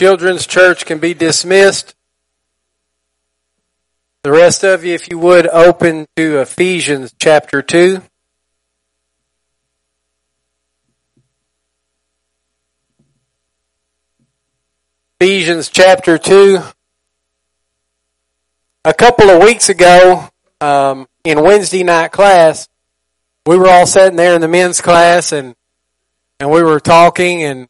children's church can be dismissed. The rest of you, if you would, open to Ephesians chapter 2. Ephesians chapter 2. A couple of weeks ago, um, in Wednesday night class, we were all sitting there in the men's class and, and we were talking and,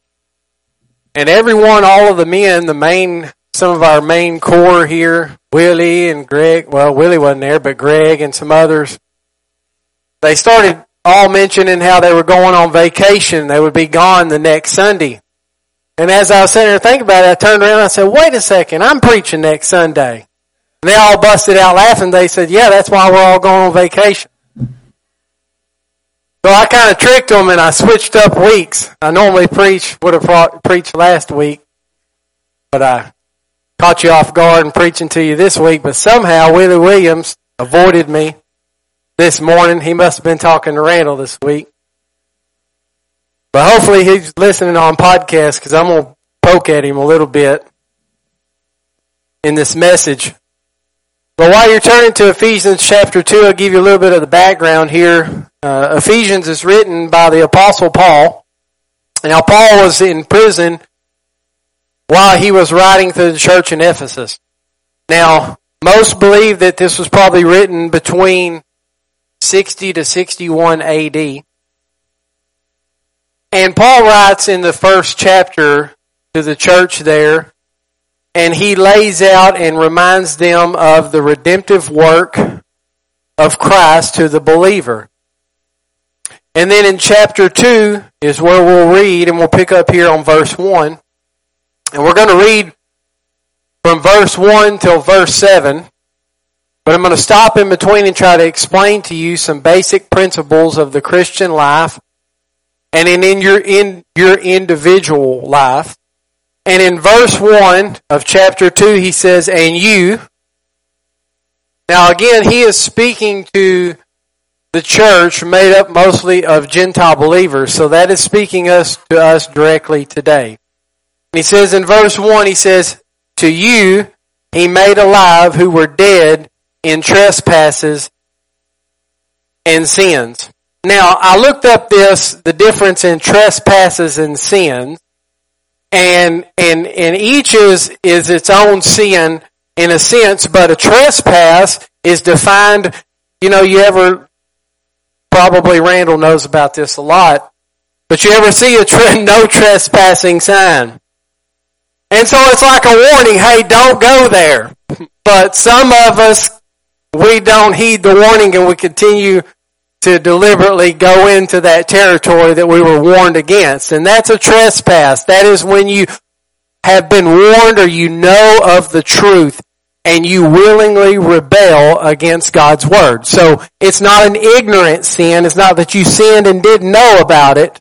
and everyone, all of the men, the main, some of our main core here, Willie and Greg, well, Willie wasn't there, but Greg and some others, they started all mentioning how they were going on vacation. They would be gone the next Sunday. And as I was sitting there thinking about it, I turned around and I said, wait a second, I'm preaching next Sunday. And they all busted out laughing. They said, yeah, that's why we're all going on vacation. So I kind of tricked them and I switched up weeks. I normally preach, would have preached last week, but I caught you off guard and preaching to you this week, but somehow Willie Williams avoided me this morning. He must have been talking to Randall this week. But hopefully he's listening on podcast because I'm going to poke at him a little bit in this message. But while you're turning to Ephesians chapter 2, I'll give you a little bit of the background here. Uh, Ephesians is written by the apostle Paul. Now Paul was in prison while he was writing to the church in Ephesus. Now, most believe that this was probably written between 60 to 61 AD. And Paul writes in the first chapter to the church there, and he lays out and reminds them of the redemptive work of Christ to the believer. And then in chapter 2 is where we'll read, and we'll pick up here on verse 1. And we're going to read from verse 1 till verse 7. But I'm going to stop in between and try to explain to you some basic principles of the Christian life and in, in your in your individual life. And in verse 1 of chapter 2 he says, "And you." Now again, he is speaking to the church made up mostly of Gentile believers. So that is speaking us to us directly today. He says in verse 1, he says, To you he made alive who were dead in trespasses and sins. Now, I looked up this, the difference in trespasses and sins, and, and, and each is, is its own sin in a sense, but a trespass is defined, you know, you ever, probably Randall knows about this a lot, but you ever see a tre- no trespassing sign? And so it's like a warning, hey, don't go there. But some of us, we don't heed the warning and we continue to deliberately go into that territory that we were warned against. And that's a trespass. That is when you have been warned or you know of the truth and you willingly rebel against God's word. So it's not an ignorant sin. It's not that you sinned and didn't know about it.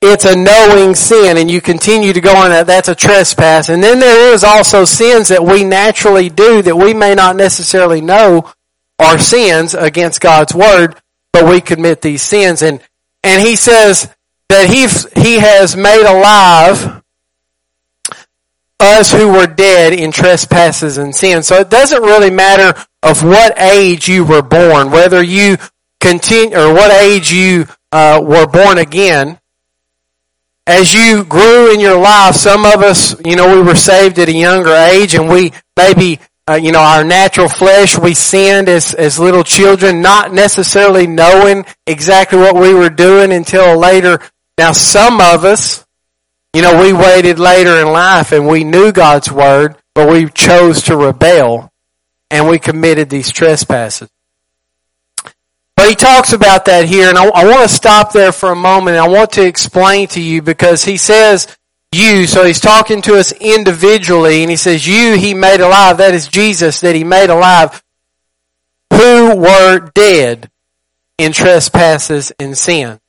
It's a knowing sin and you continue to go on that. That's a trespass. And then there is also sins that we naturally do that we may not necessarily know are sins against God's word but we commit these sins. And, and he says that he, he has made alive us who were dead in trespasses and sins. So it doesn't really matter of what age you were born, whether you continue, or what age you uh, were born again. As you grew in your life, some of us, you know, we were saved at a younger age and we maybe uh, you know, our natural flesh, we sinned as, as little children, not necessarily knowing exactly what we were doing until later. Now, some of us, you know, we waited later in life and we knew God's word, but we chose to rebel and we committed these trespasses. But he talks about that here, and I, I want to stop there for a moment. I want to explain to you because he says you. So he's talking to us individually and he says, you he made alive. That is Jesus that he made alive who were dead in trespasses and sin.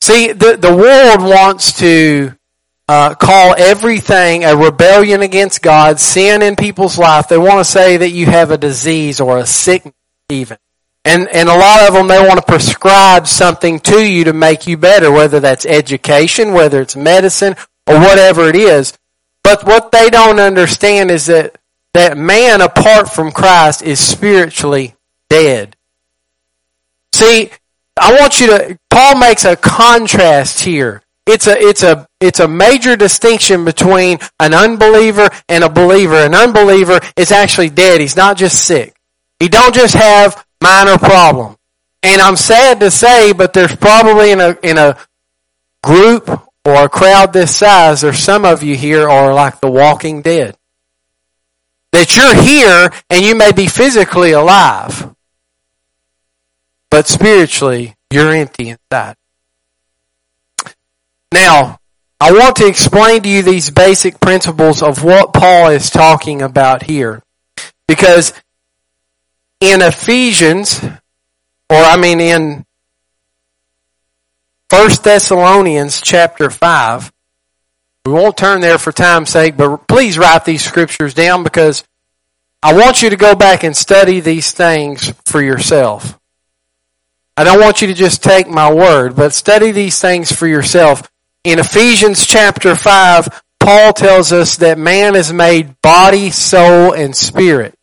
See, the, the world wants to uh, call everything a rebellion against God, sin in people's life. They want to say that you have a disease or a sickness even. And, and a lot of them, they want to prescribe something to you to make you better, whether that's education, whether it's medicine, or whatever it is. But what they don't understand is that, that man apart from Christ is spiritually dead. See, I want you to, Paul makes a contrast here. It's a, it's a, it's a major distinction between an unbeliever and a believer. An unbeliever is actually dead. He's not just sick. He don't just have minor problem. And I'm sad to say, but there's probably in a, in a group or a crowd this size, there's some of you here are like the walking dead. That you're here and you may be physically alive, but spiritually you're empty inside. Now, I want to explain to you these basic principles of what Paul is talking about here. Because in Ephesians, or I mean in 1 Thessalonians chapter 5, we won't turn there for time's sake, but please write these scriptures down because I want you to go back and study these things for yourself. I don't want you to just take my word, but study these things for yourself. In Ephesians chapter 5, Paul tells us that man is made body, soul, and spirit.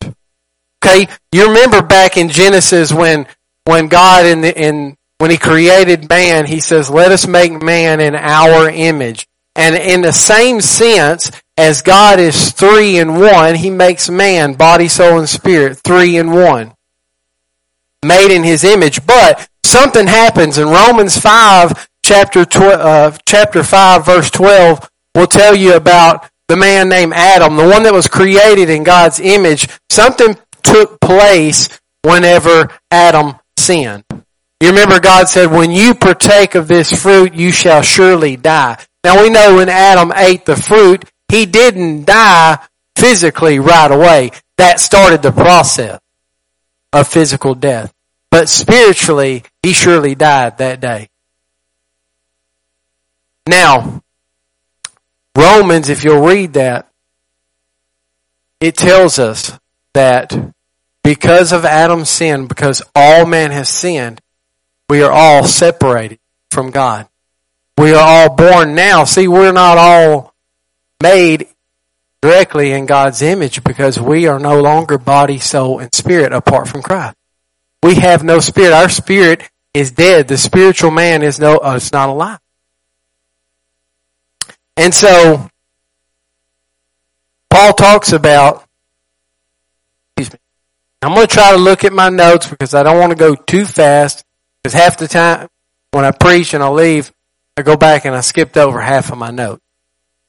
Okay? You remember back in Genesis when, when God in the, in, when he created man, he says, let us make man in our image. And in the same sense, as God is three in one, he makes man, body, soul, and spirit, three in one. Made in his image. But something happens in Romans 5 chapter, tw- uh, chapter 5 verse 12 will tell you about the man named Adam, the one that was created in God's image. Something took place whenever Adam sinned. You remember God said, when you partake of this fruit, you shall surely die. Now we know when Adam ate the fruit, he didn't die physically right away. That started the process of physical death. But spiritually, he surely died that day. Now, Romans, if you'll read that, it tells us that because of Adam's sin, because all man has sinned, we are all separated from God. We are all born now. See, we're not all made directly in God's image because we are no longer body, soul, and spirit apart from Christ. We have no spirit. Our spirit is dead. The spiritual man is no, uh, it's not alive. And so, Paul talks about, I'm going to try to look at my notes because I don't want to go too fast because half the time when I preach and I leave, I go back and I skipped over half of my notes.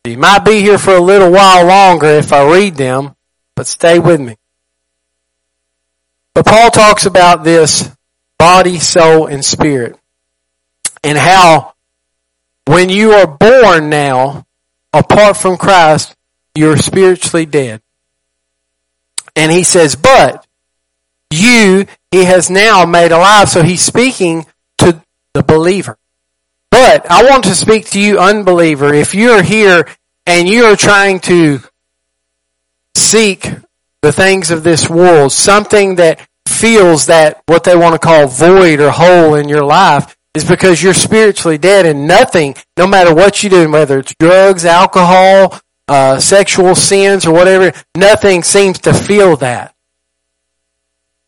You might be here for a little while longer if I read them, but stay with me. But Paul talks about this body, soul, and spirit and how when you are born now, apart from Christ, you're spiritually dead. And he says, but you, he has now made alive. So he's speaking to the believer. But I want to speak to you, unbeliever. If you're here and you are trying to seek the things of this world, something that feels that what they want to call void or hole in your life, is because you're spiritually dead and nothing, no matter what you do, whether it's drugs, alcohol, uh, sexual sins or whatever, nothing seems to feel that.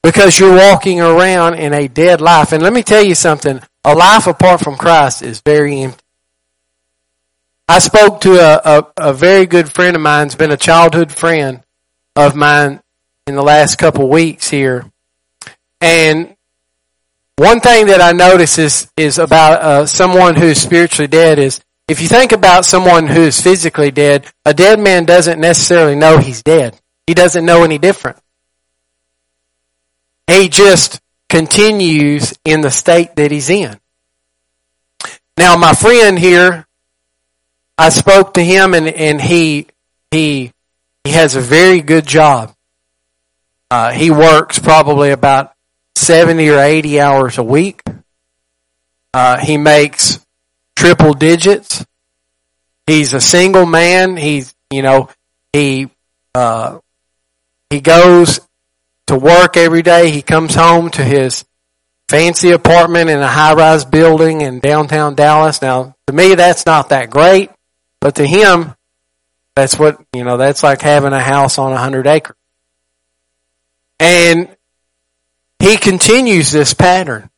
Because you're walking around in a dead life. And let me tell you something, a life apart from Christ is very empty. I spoke to a, a, a very good friend of mine, has been a childhood friend of mine in the last couple weeks here. And one thing that I notice is, is about uh, someone who's spiritually dead is if you think about someone who's physically dead, a dead man doesn't necessarily know he's dead. He doesn't know any different. He just continues in the state that he's in. Now my friend here, I spoke to him and, and he, he, he has a very good job. Uh, he works probably about 70 or 80 hours a week. Uh, he makes triple digits. He's a single man. He's, you know, he, uh, he goes to work every day. He comes home to his fancy apartment in a high rise building in downtown Dallas. Now, to me, that's not that great, but to him, That's what, you know, that's like having a house on a hundred acres. And he continues this pattern.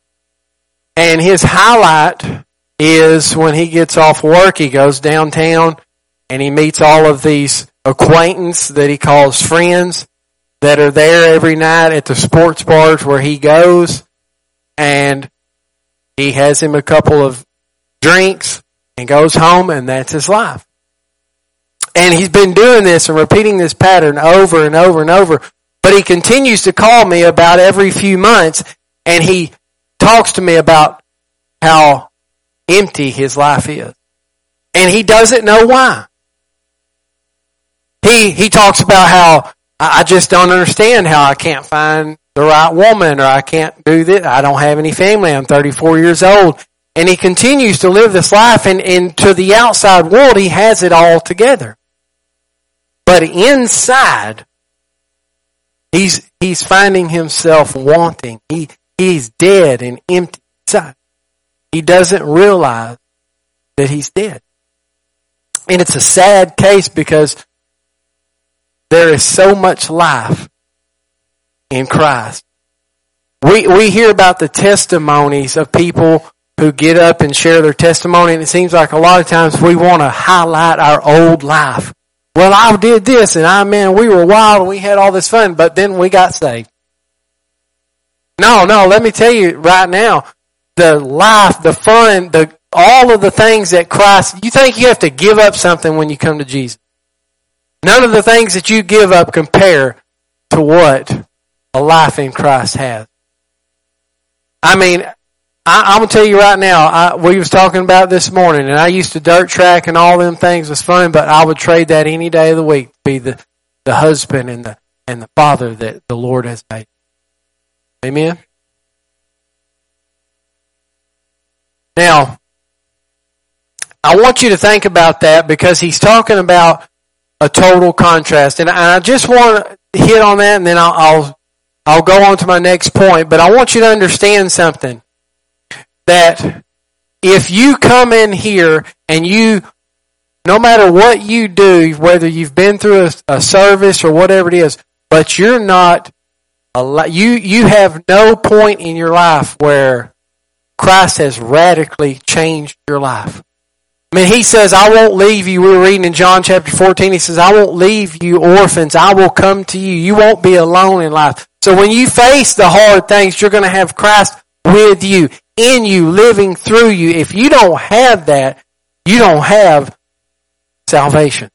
And his highlight is when he gets off work, he goes downtown and he meets all of these acquaintance that he calls friends that are there every night at the sports bars where he goes and he has him a couple of drinks and goes home and that's his life. And he's been doing this and repeating this pattern over and over and over. But he continues to call me about every few months and he talks to me about how empty his life is. And he doesn't know why. He, he talks about how I just don't understand how I can't find the right woman or I can't do this. I don't have any family. I'm 34 years old. And he continues to live this life and, and to the outside world, he has it all together. But inside, he's, he's finding himself wanting. He, he's dead and empty inside. He doesn't realize that he's dead. And it's a sad case because there is so much life in Christ. We, we hear about the testimonies of people who get up and share their testimony and it seems like a lot of times we want to highlight our old life. Well, I did this and I, man, we were wild and we had all this fun, but then we got saved. No, no, let me tell you right now, the life, the fun, the, all of the things that Christ, you think you have to give up something when you come to Jesus. None of the things that you give up compare to what a life in Christ has. I mean, I, am gonna tell you right now. I, we was talking about this morning, and I used to dirt track and all them things was fun, but I would trade that any day of the week to be the the husband and the and the father that the Lord has made. Amen. Now, I want you to think about that because he's talking about a total contrast. And I just want to hit on that and then I'll, I'll, I'll go on to my next point. But I want you to understand something. That if you come in here and you, no matter what you do, whether you've been through a, a service or whatever it is, but you're not, you, you have no point in your life where Christ has radically changed your life. I mean, he says, I won't leave you. We were reading in John chapter 14. He says, I won't leave you orphans. I will come to you. You won't be alone in life. So when you face the hard things, you're going to have Christ with you, in you, living through you. If you don't have that, you don't have salvation.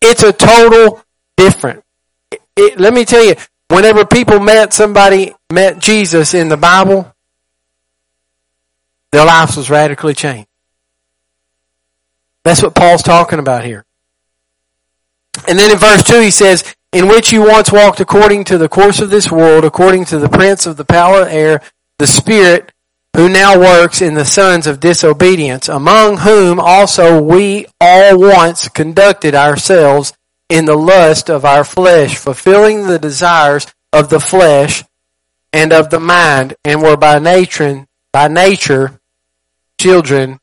It's a total different. It, it, let me tell you, whenever people met somebody, met Jesus in the Bible, their lives was radically changed. That's what Paul's talking about here. And then in verse 2 he says, In which you once walked according to the course of this world, according to the prince of the power of air, the spirit who now works in the sons of disobedience, among whom also we all once conducted ourselves in the lust of our flesh, fulfilling the desires of the flesh and of the mind, and were by nature, by nature children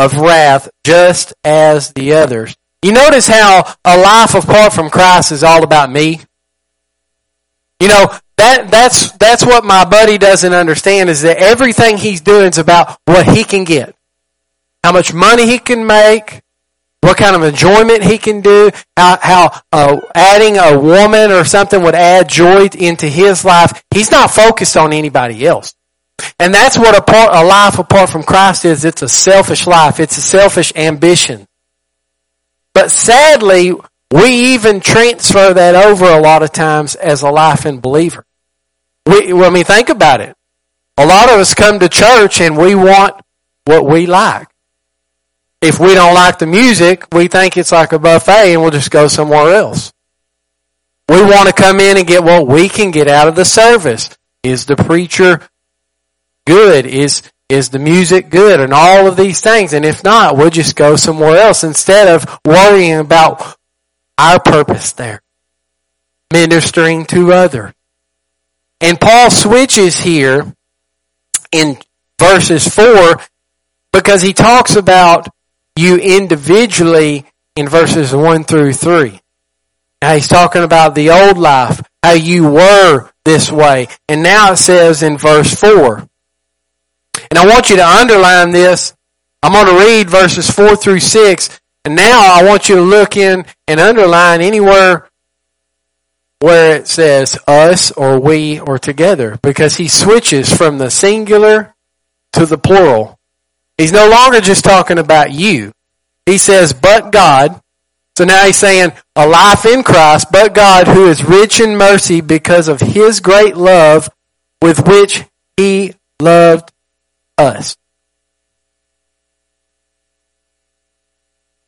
of wrath just as the others. You notice how a life apart from Christ is all about me? You know, that, that's, that's what my buddy doesn't understand is that everything he's doing is about what he can get. How much money he can make, what kind of enjoyment he can do, how, how uh, adding a woman or something would add joy into his life. He's not focused on anybody else. And that's what a, part, a life apart from Christ is. It's a selfish life. It's a selfish ambition. But sadly, we even transfer that over a lot of times as a life in believer. We, I mean, think about it. A lot of us come to church and we want what we like. If we don't like the music, we think it's like a buffet and we'll just go somewhere else. We want to come in and get what we can get out of the service. Is the preacher good? Is, is the music good? And all of these things. And if not, we'll just go somewhere else instead of worrying about our purpose there. Ministering to others. And Paul switches here in verses 4 because he talks about you individually in verses 1 through 3. Now he's talking about the old life, how you were this way. And now it says in verse 4. And I want you to underline this. I'm going to read verses 4 through 6. And now I want you to look in and underline anywhere where it says us or we or together because he switches from the singular to the plural. He's no longer just talking about you. He says, but God. So now he's saying a life in Christ, but God who is rich in mercy because of his great love with which he loved us.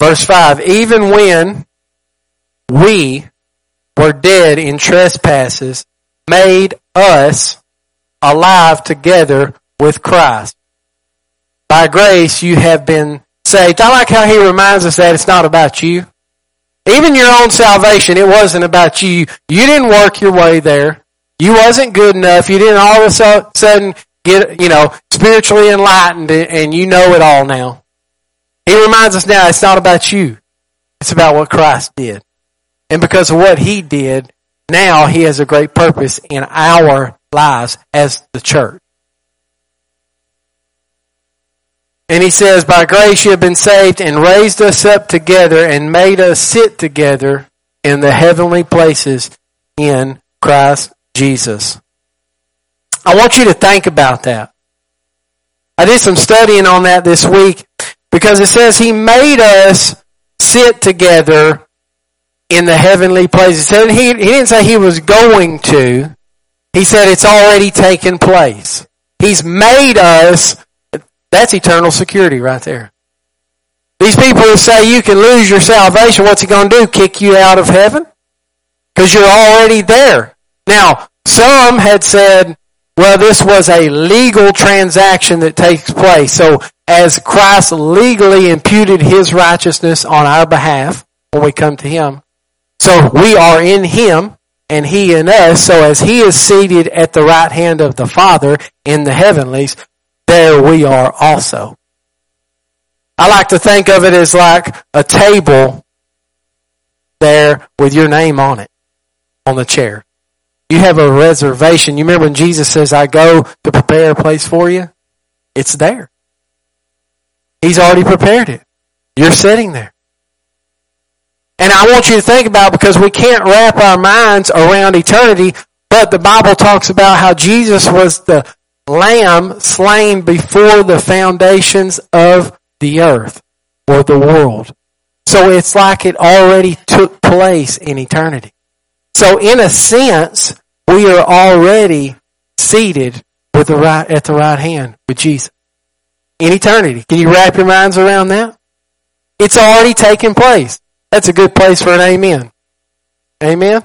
Verse 5, even when we were dead in trespasses, made us alive together with Christ. By grace you have been saved. I like how he reminds us that it's not about you. Even your own salvation, it wasn't about you. You didn't work your way there. You wasn't good enough. You didn't all of a sudden get, you know, spiritually enlightened and you know it all now. He reminds us now it's not about you. It's about what Christ did. And because of what he did, now he has a great purpose in our lives as the church. And he says, by grace you have been saved and raised us up together and made us sit together in the heavenly places in Christ Jesus. I want you to think about that. I did some studying on that this week because it says he made us sit together in the heavenly places. He, he didn't say he was going to. He said it's already taken place. He's made us that's eternal security right there. These people who say you can lose your salvation, what's he going to do? Kick you out of heaven? Because you're already there. Now, some had said, well, this was a legal transaction that takes place. So as Christ legally imputed his righteousness on our behalf when we come to him, so we are in him and he in us. So as he is seated at the right hand of the Father in the heavenlies, there we are also. I like to think of it as like a table there with your name on it, on the chair. You have a reservation. You remember when Jesus says, I go to prepare a place for you? It's there. He's already prepared it. You're sitting there. And I want you to think about because we can't wrap our minds around eternity, but the Bible talks about how Jesus was the lamb slain before the foundations of the earth or the world. So it's like it already took place in eternity. So in a sense, we are already seated with the right, at the right hand with Jesus. In eternity. Can you wrap your minds around that? It's already taken place. That's a good place for an amen. Amen?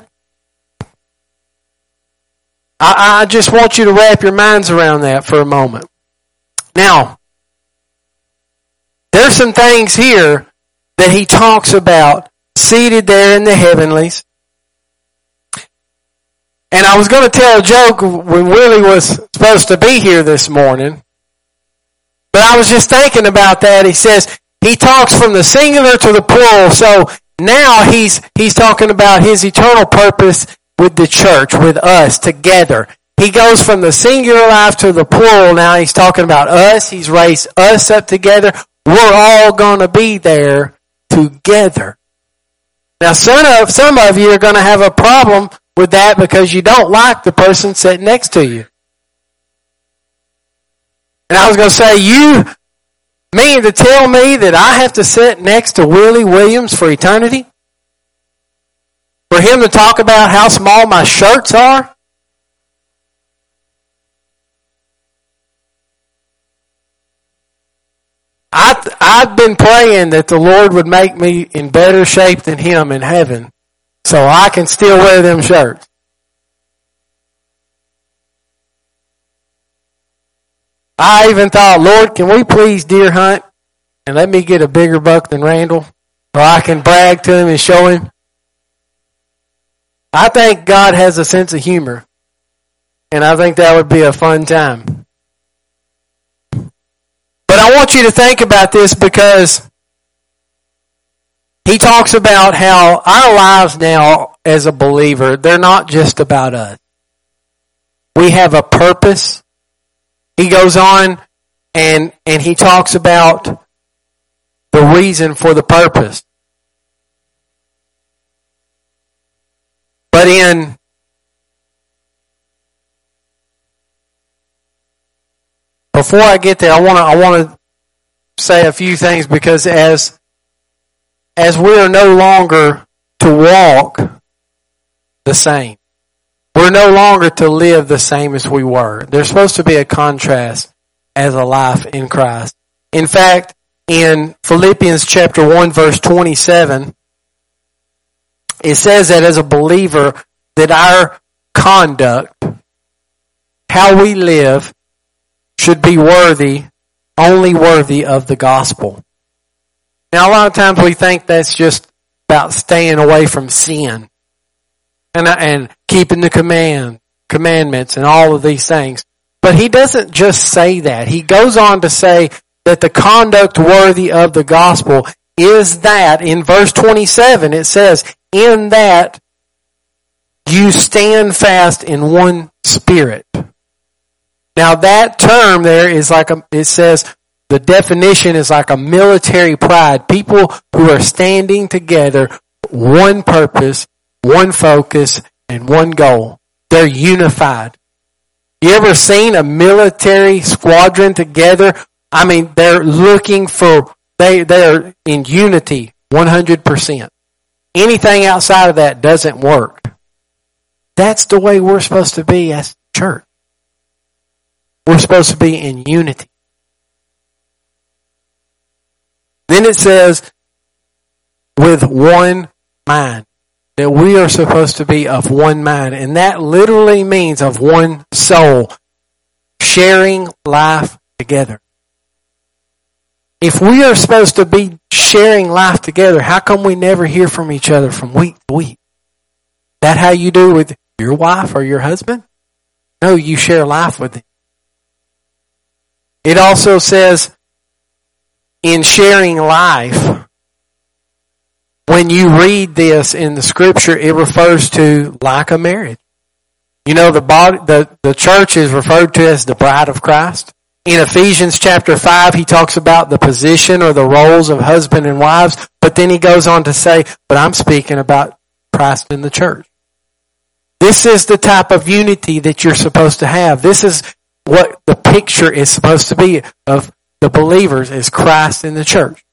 I, I just want you to wrap your minds around that for a moment. Now, there's some things here that he talks about seated there in the heavenlies. And I was going to tell a joke when Willie was supposed to be here this morning. But I was just thinking about that. He says he talks from the singular to the plural. So now he's, he's talking about his eternal purpose with the church, with us together. He goes from the singular life to the plural. Now he's talking about us. He's raised us up together. We're all going to be there together. Now some of, some of you are going to have a problem with that because you don't like the person sitting next to you. And I was going to say, you mean to tell me that I have to sit next to Willie Williams for eternity? For him to talk about how small my shirts are? I, I've been praying that the Lord would make me in better shape than him in heaven so I can still wear them shirts. I even thought, Lord, can we please deer hunt and let me get a bigger buck than Randall so I can brag to him and show him? I think God has a sense of humor. And I think that would be a fun time. But I want you to think about this because he talks about how our lives now as a believer, they're not just about us. We have a purpose. He goes on and, and he talks about the reason for the purpose. But in before I get there, I want to I want to say a few things because as as we are no longer to walk the same. We're no longer to live the same as we were. There's supposed to be a contrast as a life in Christ. In fact, in Philippians chapter 1 verse 27, it says that as a believer that our conduct, how we live, should be worthy, only worthy of the gospel. Now, a lot of times we think that's just about staying away from sin and, uh, and keeping the command, commandments and all of these things. But he doesn't just say that. He goes on to say that the conduct worthy of the gospel is that in verse 27 it says, in that you stand fast in one spirit. Now that term there is like a, it says the definition is like a military pride. People who are standing together, one purpose, one focus, and one goal. They're unified. You ever seen a military squadron together? I mean, they're looking for, they, they're in unity 100%. Anything outside of that doesn't work. That's the way we're supposed to be as church. We're supposed to be in unity. Then it says, with one mind. That we are supposed to be of one mind. And that literally means of one soul. Sharing life together. If we are supposed to be sharing life together, how come we never hear from each other from week to week? That how you do with your wife or your husband? No, you share life with them. It also says in sharing life, when you read this in the scripture, it refers to like a marriage. You know, the body, the, the church is referred to as the bride of Christ. In Ephesians chapter 5, he talks about the position or the roles of husband and wives, but then he goes on to say, but I'm speaking about Christ in the church. This is the type of unity that you're supposed to have. This is what the picture is supposed to be of the believers is Christ in the church.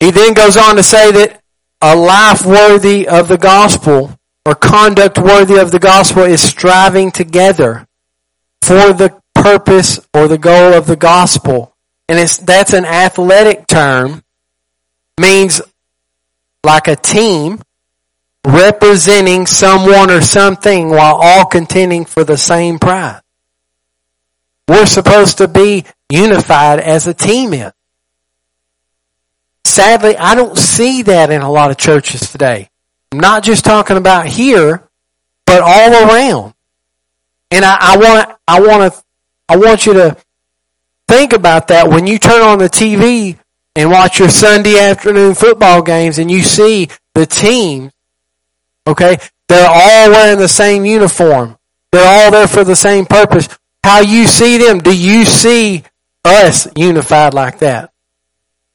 He then goes on to say that a life worthy of the gospel or conduct worthy of the gospel is striving together for the purpose or the goal of the gospel. And it's, that's an athletic term, means like a team representing someone or something while all contending for the same prize. We're supposed to be unified as a team is. Sadly, I don't see that in a lot of churches today. I'm not just talking about here, but all around. And I, I want, I want to, I want you to think about that when you turn on the TV and watch your Sunday afternoon football games and you see the team, okay, they're all wearing the same uniform. They're all there for the same purpose. How you see them, do you see us unified like that?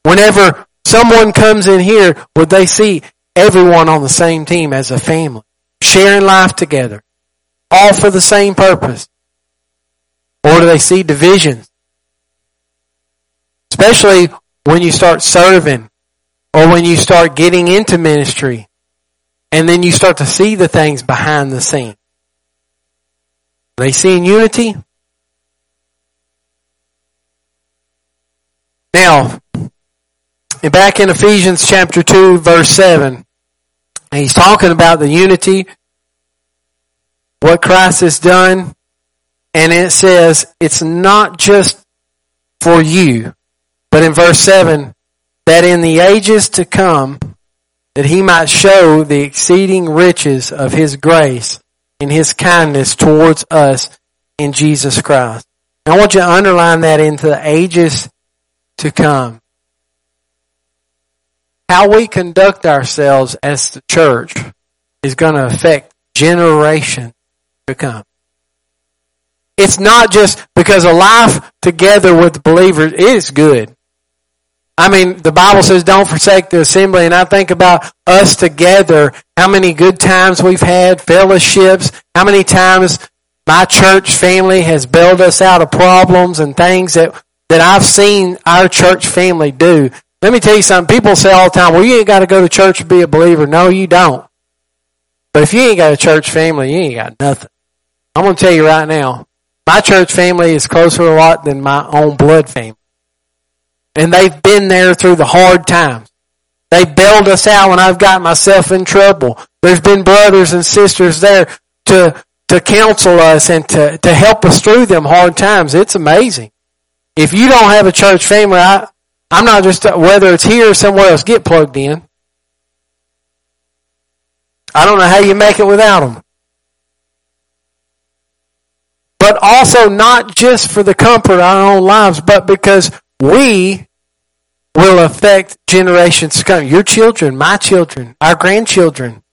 Whenever someone comes in here, would they see everyone on the same team as a family, sharing life together, all for the same purpose? Or do they see divisions? Especially when you start serving or when you start getting into ministry and then you start to see the things behind the scene. Are they seeing unity? Now, back in Ephesians chapter 2 verse 7, he's talking about the unity, what Christ has done, and it says it's not just for you, but in verse 7, that in the ages to come, that he might show the exceeding riches of his grace and his kindness towards us in Jesus Christ. I want you to underline that into the ages to come. how we conduct ourselves as the church is going to affect generations to come. It's not just because a life together with believers is good. I mean, the Bible says don't forsake the assembly, and I think about us together, how many good times we've had, fellowships, how many times my church family has bailed us out of problems and things that, that I've seen our church family do. Let me tell you something. People say all the time, well, you ain't got to go to church to be a believer. No, you don't. But if you ain't got a church family, you ain't got nothing. I'm going to tell you right now, my church family is closer a lot than my own blood family. And they've been there through the hard times. They bailed us out when I've got myself in trouble. There's been brothers and sisters there to, to counsel us and to, to help us through them hard times. It's amazing. If you don't have a church family, I, I'm not just, whether it's here or somewhere else, get plugged in. I don't know how you make it without them but also not just for the comfort of our own lives, but because we will affect generations to come. Your children, my children, our grandchildren.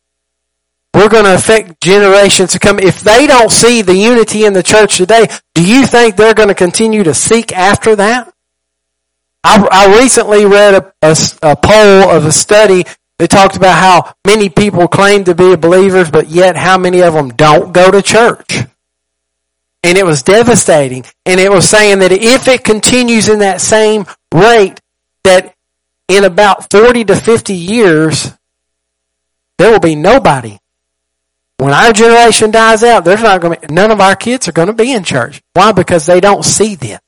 We're going to affect generations to come. If they don't see the unity in the church today, do you think they're going to continue to seek after that? I, I recently read a, a, a poll of a study that talked about how many people claim to be believers, but yet how many of them don't go to church. And it was devastating. And it was saying that if it continues in that same rate, that in about 40 to 50 years, there will be nobody. When our generation dies out, there's not going to be, none of our kids are going to be in church. Why? Because they don't see this.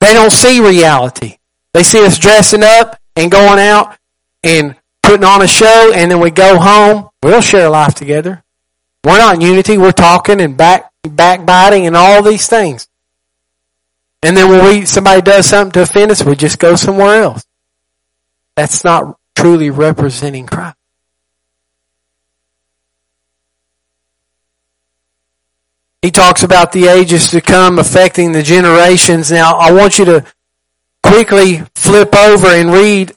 They don't see reality. They see us dressing up and going out and putting on a show and then we go home. We'll share life together. We're not in unity. We're talking and back backbiting and all these things. And then when we, somebody does something to offend us, we just go somewhere else. That's not truly representing Christ. He talks about the ages to come affecting the generations. Now, I want you to quickly flip over and read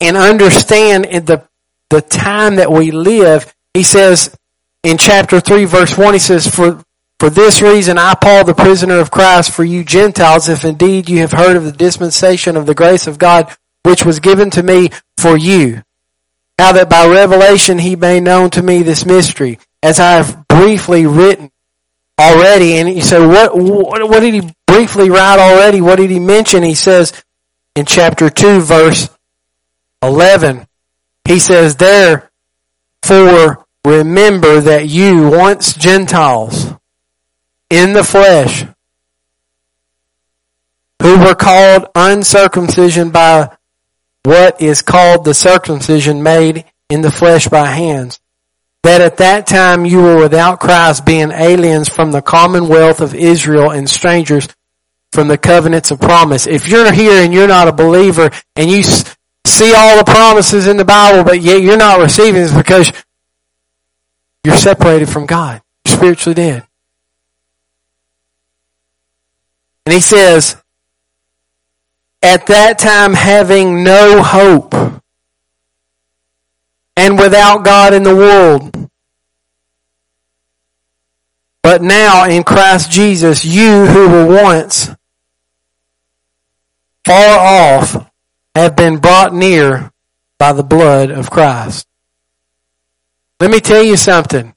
and understand the, the time that we live. He says in chapter 3 verse 1, he says, for, for this reason, I, Paul, the prisoner of Christ, for you Gentiles, if indeed you have heard of the dispensation of the grace of God, which was given to me for you, how that by revelation he made known to me this mystery, as I have briefly written already. And you say, what, what, what did he briefly write already? What did he mention? He says in chapter 2, verse 11, he says, Therefore, remember that you once Gentiles, in the flesh, who were called uncircumcision by what is called the circumcision made in the flesh by hands. That at that time you were without Christ being aliens from the commonwealth of Israel and strangers from the covenants of promise. If you're here and you're not a believer and you see all the promises in the Bible, but yet you're not receiving it because you're separated from God. You're spiritually dead. And he says, at that time having no hope and without God in the world. But now in Christ Jesus, you who were once far off have been brought near by the blood of Christ. Let me tell you something.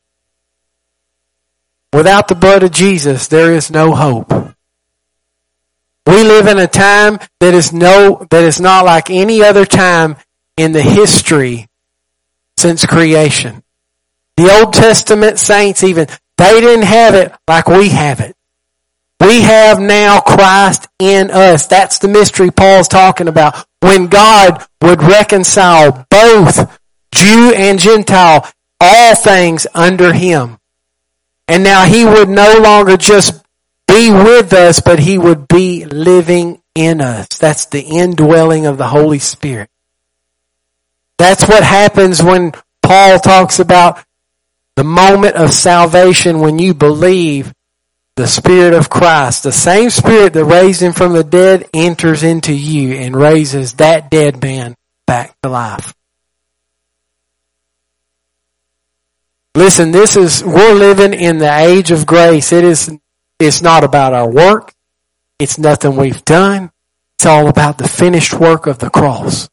Without the blood of Jesus, there is no hope. We live in a time that is no, that is not like any other time in the history since creation. The Old Testament saints even, they didn't have it like we have it. We have now Christ in us. That's the mystery Paul's talking about. When God would reconcile both Jew and Gentile, all things under Him. And now He would no longer just be with us, but He would be living in us. That's the indwelling of the Holy Spirit. That's what happens when Paul talks about the moment of salvation when you believe the Spirit of Christ. The same Spirit that raised Him from the dead enters into you and raises that dead man back to life. Listen, this is, we're living in the age of grace. It is, it's not about our work. It's nothing we've done. It's all about the finished work of the cross.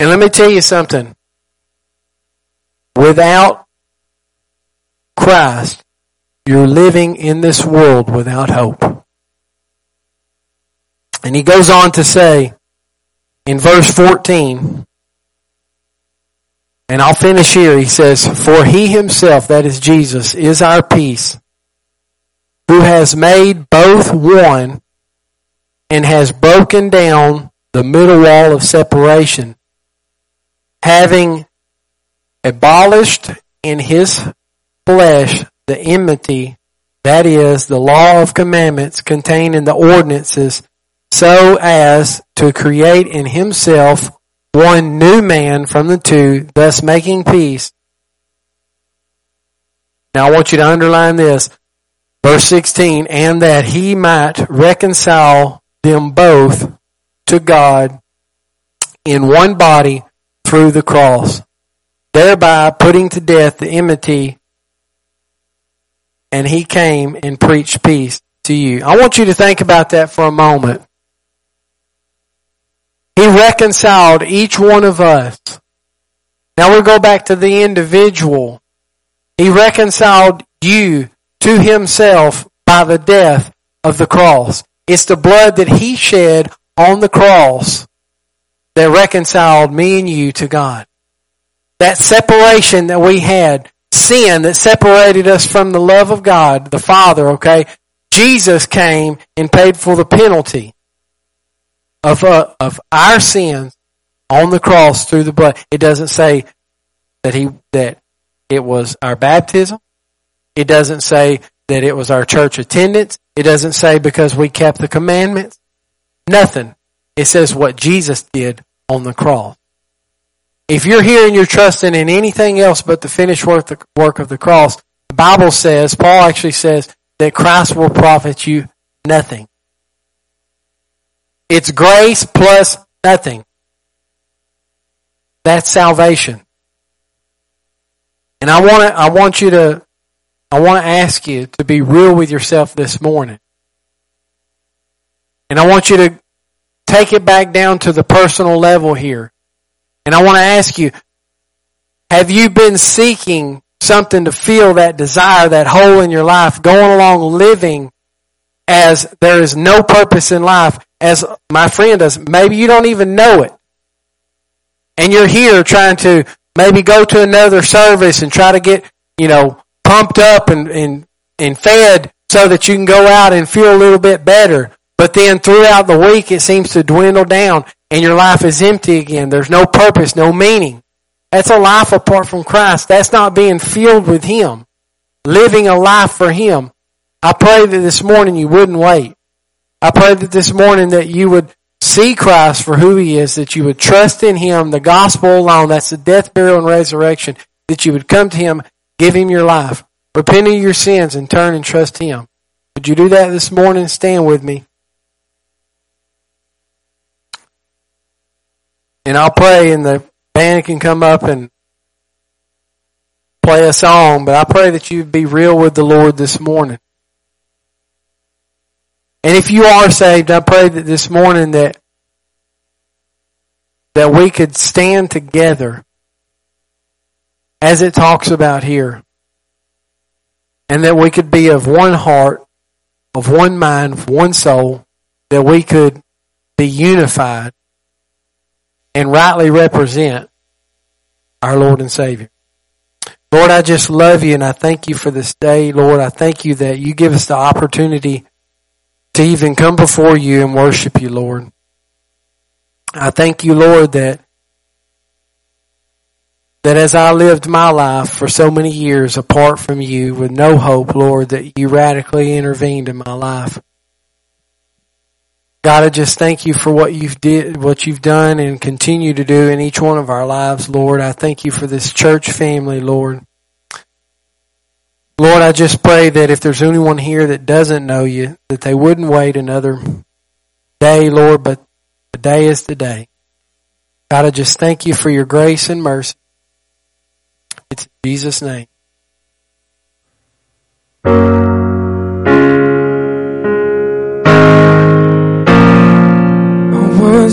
And let me tell you something. Without Christ, you're living in this world without hope. And he goes on to say in verse 14, and I'll finish here. He says, For he himself, that is Jesus, is our peace, who has made both one and has broken down the middle wall of separation, having abolished in his flesh the enmity, that is, the law of commandments contained in the ordinances, so as to create in himself one new man from the two, thus making peace. Now I want you to underline this. Verse 16, and that he might reconcile them both to God in one body through the cross, thereby putting to death the enmity, and he came and preached peace to you. I want you to think about that for a moment. He reconciled each one of us. Now we go back to the individual. He reconciled you to himself by the death of the cross. It's the blood that he shed on the cross that reconciled me and you to God. That separation that we had, sin that separated us from the love of God, the Father, okay? Jesus came and paid for the penalty of, uh, of our sins on the cross through the blood. It doesn't say that he, that it was our baptism. It doesn't say that it was our church attendance. It doesn't say because we kept the commandments. Nothing. It says what Jesus did on the cross. If you're here and you're trusting in anything else but the finished work, of the cross, the Bible says, Paul actually says, that Christ will profit you nothing. It's grace plus nothing. That's salvation. And I want to, I want you to, I want to ask you to be real with yourself this morning. And I want you to take it back down to the personal level here. And I want to ask you, have you been seeking something to fill that desire, that hole in your life, going along living as there is no purpose in life as my friend does. Maybe you don't even know it. And you're here trying to maybe go to another service and try to get, you know, pumped up and, and, and fed so that you can go out and feel a little bit better. But then throughout the week it seems to dwindle down and your life is empty again. There's no purpose, no meaning. That's a life apart from Christ. That's not being filled with Him. Living a life for Him. I pray that this morning you wouldn't wait. I pray that this morning that you would see Christ for who He is, that you would trust in Him, the gospel alone, that's the death, burial, and resurrection, that you would come to Him, give Him your life, repent of your sins, and turn and trust Him. Would you do that this morning? Stand with me. And I'll pray and the band can come up and play a song, but I pray that you be real with the Lord this morning. And if you are saved, I pray that this morning that that we could stand together as it talks about here. And that we could be of one heart, of one mind, of one soul, that we could be unified and rightly represent our Lord and Savior. Lord, I just love you and I thank you for this day. Lord, I thank you that you give us the opportunity to even come before you and worship you, Lord. I thank you, Lord, that that as I lived my life for so many years apart from you with no hope, Lord, that you radically intervened in my life. God, I just thank you for what you've did, what you've done and continue to do in each one of our lives, Lord. I thank you for this church family, Lord. Lord, I just pray that if there's anyone here that doesn't know you, that they wouldn't wait another day, Lord, but today is the day. God, I just thank you for your grace and mercy. It's in Jesus' name.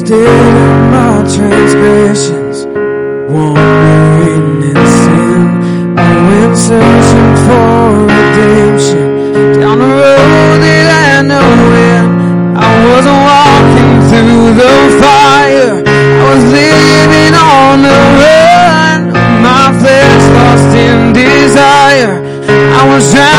still in my transgressions, wandering in sin. I went searching for redemption down the road that I know in. I wasn't walking through the fire, I was living on the run. My flesh lost in desire. I was trying.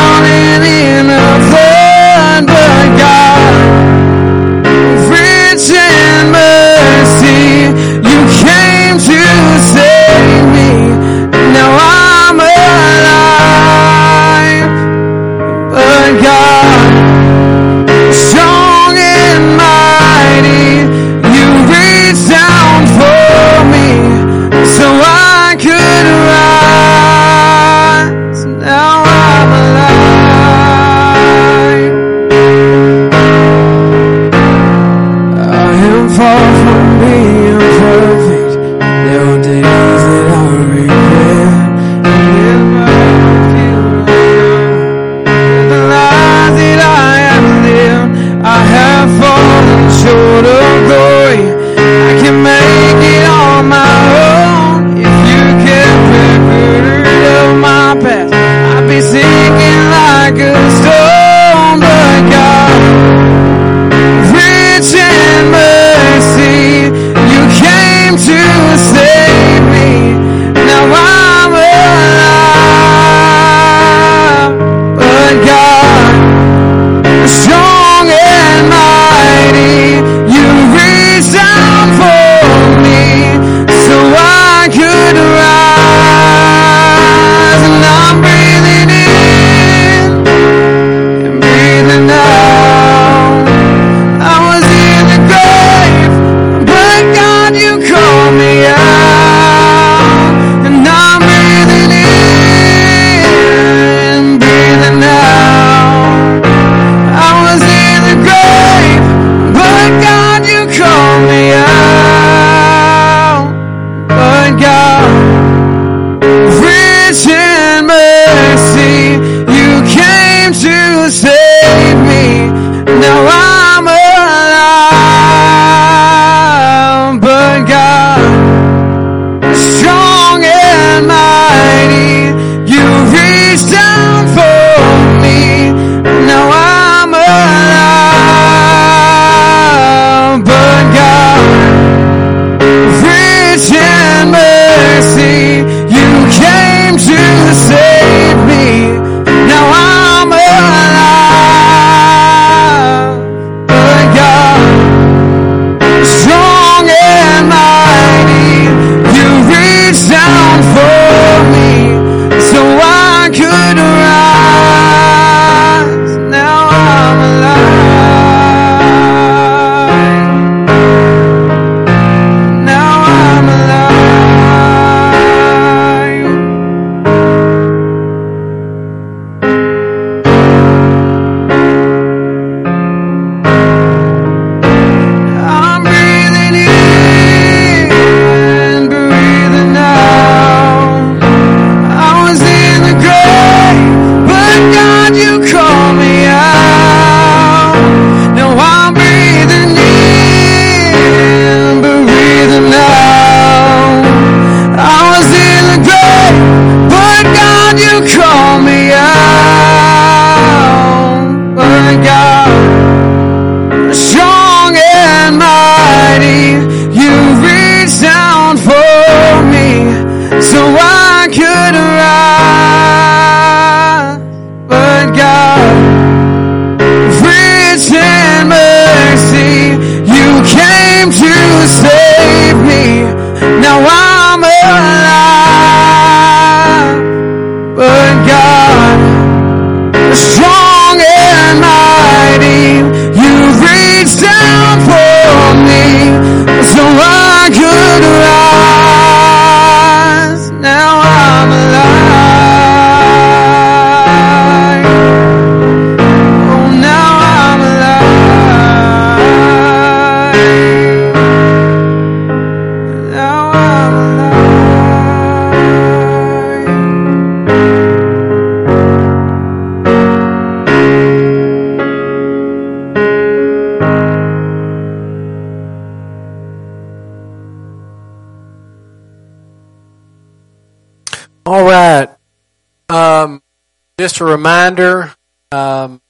Just a reminder um,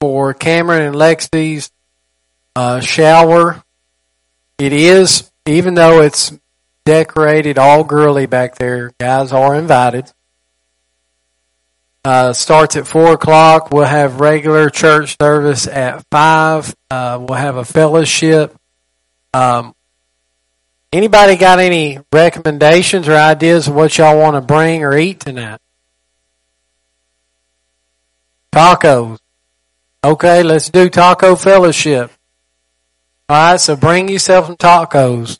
for Cameron and Lexi's uh, shower. It is, even though it's decorated all girly back there, guys are invited. Uh, starts at four o'clock. We'll have regular church service at five. Uh, we'll have a fellowship. Um, anybody got any recommendations or ideas of what y'all want to bring or eat tonight? Tacos. Okay, let's do taco fellowship. Alright, so bring yourself some tacos.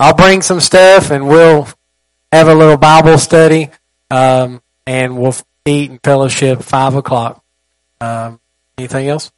I'll bring some stuff and we'll have a little Bible study. Um, and we'll eat and fellowship five o'clock. Um, anything else?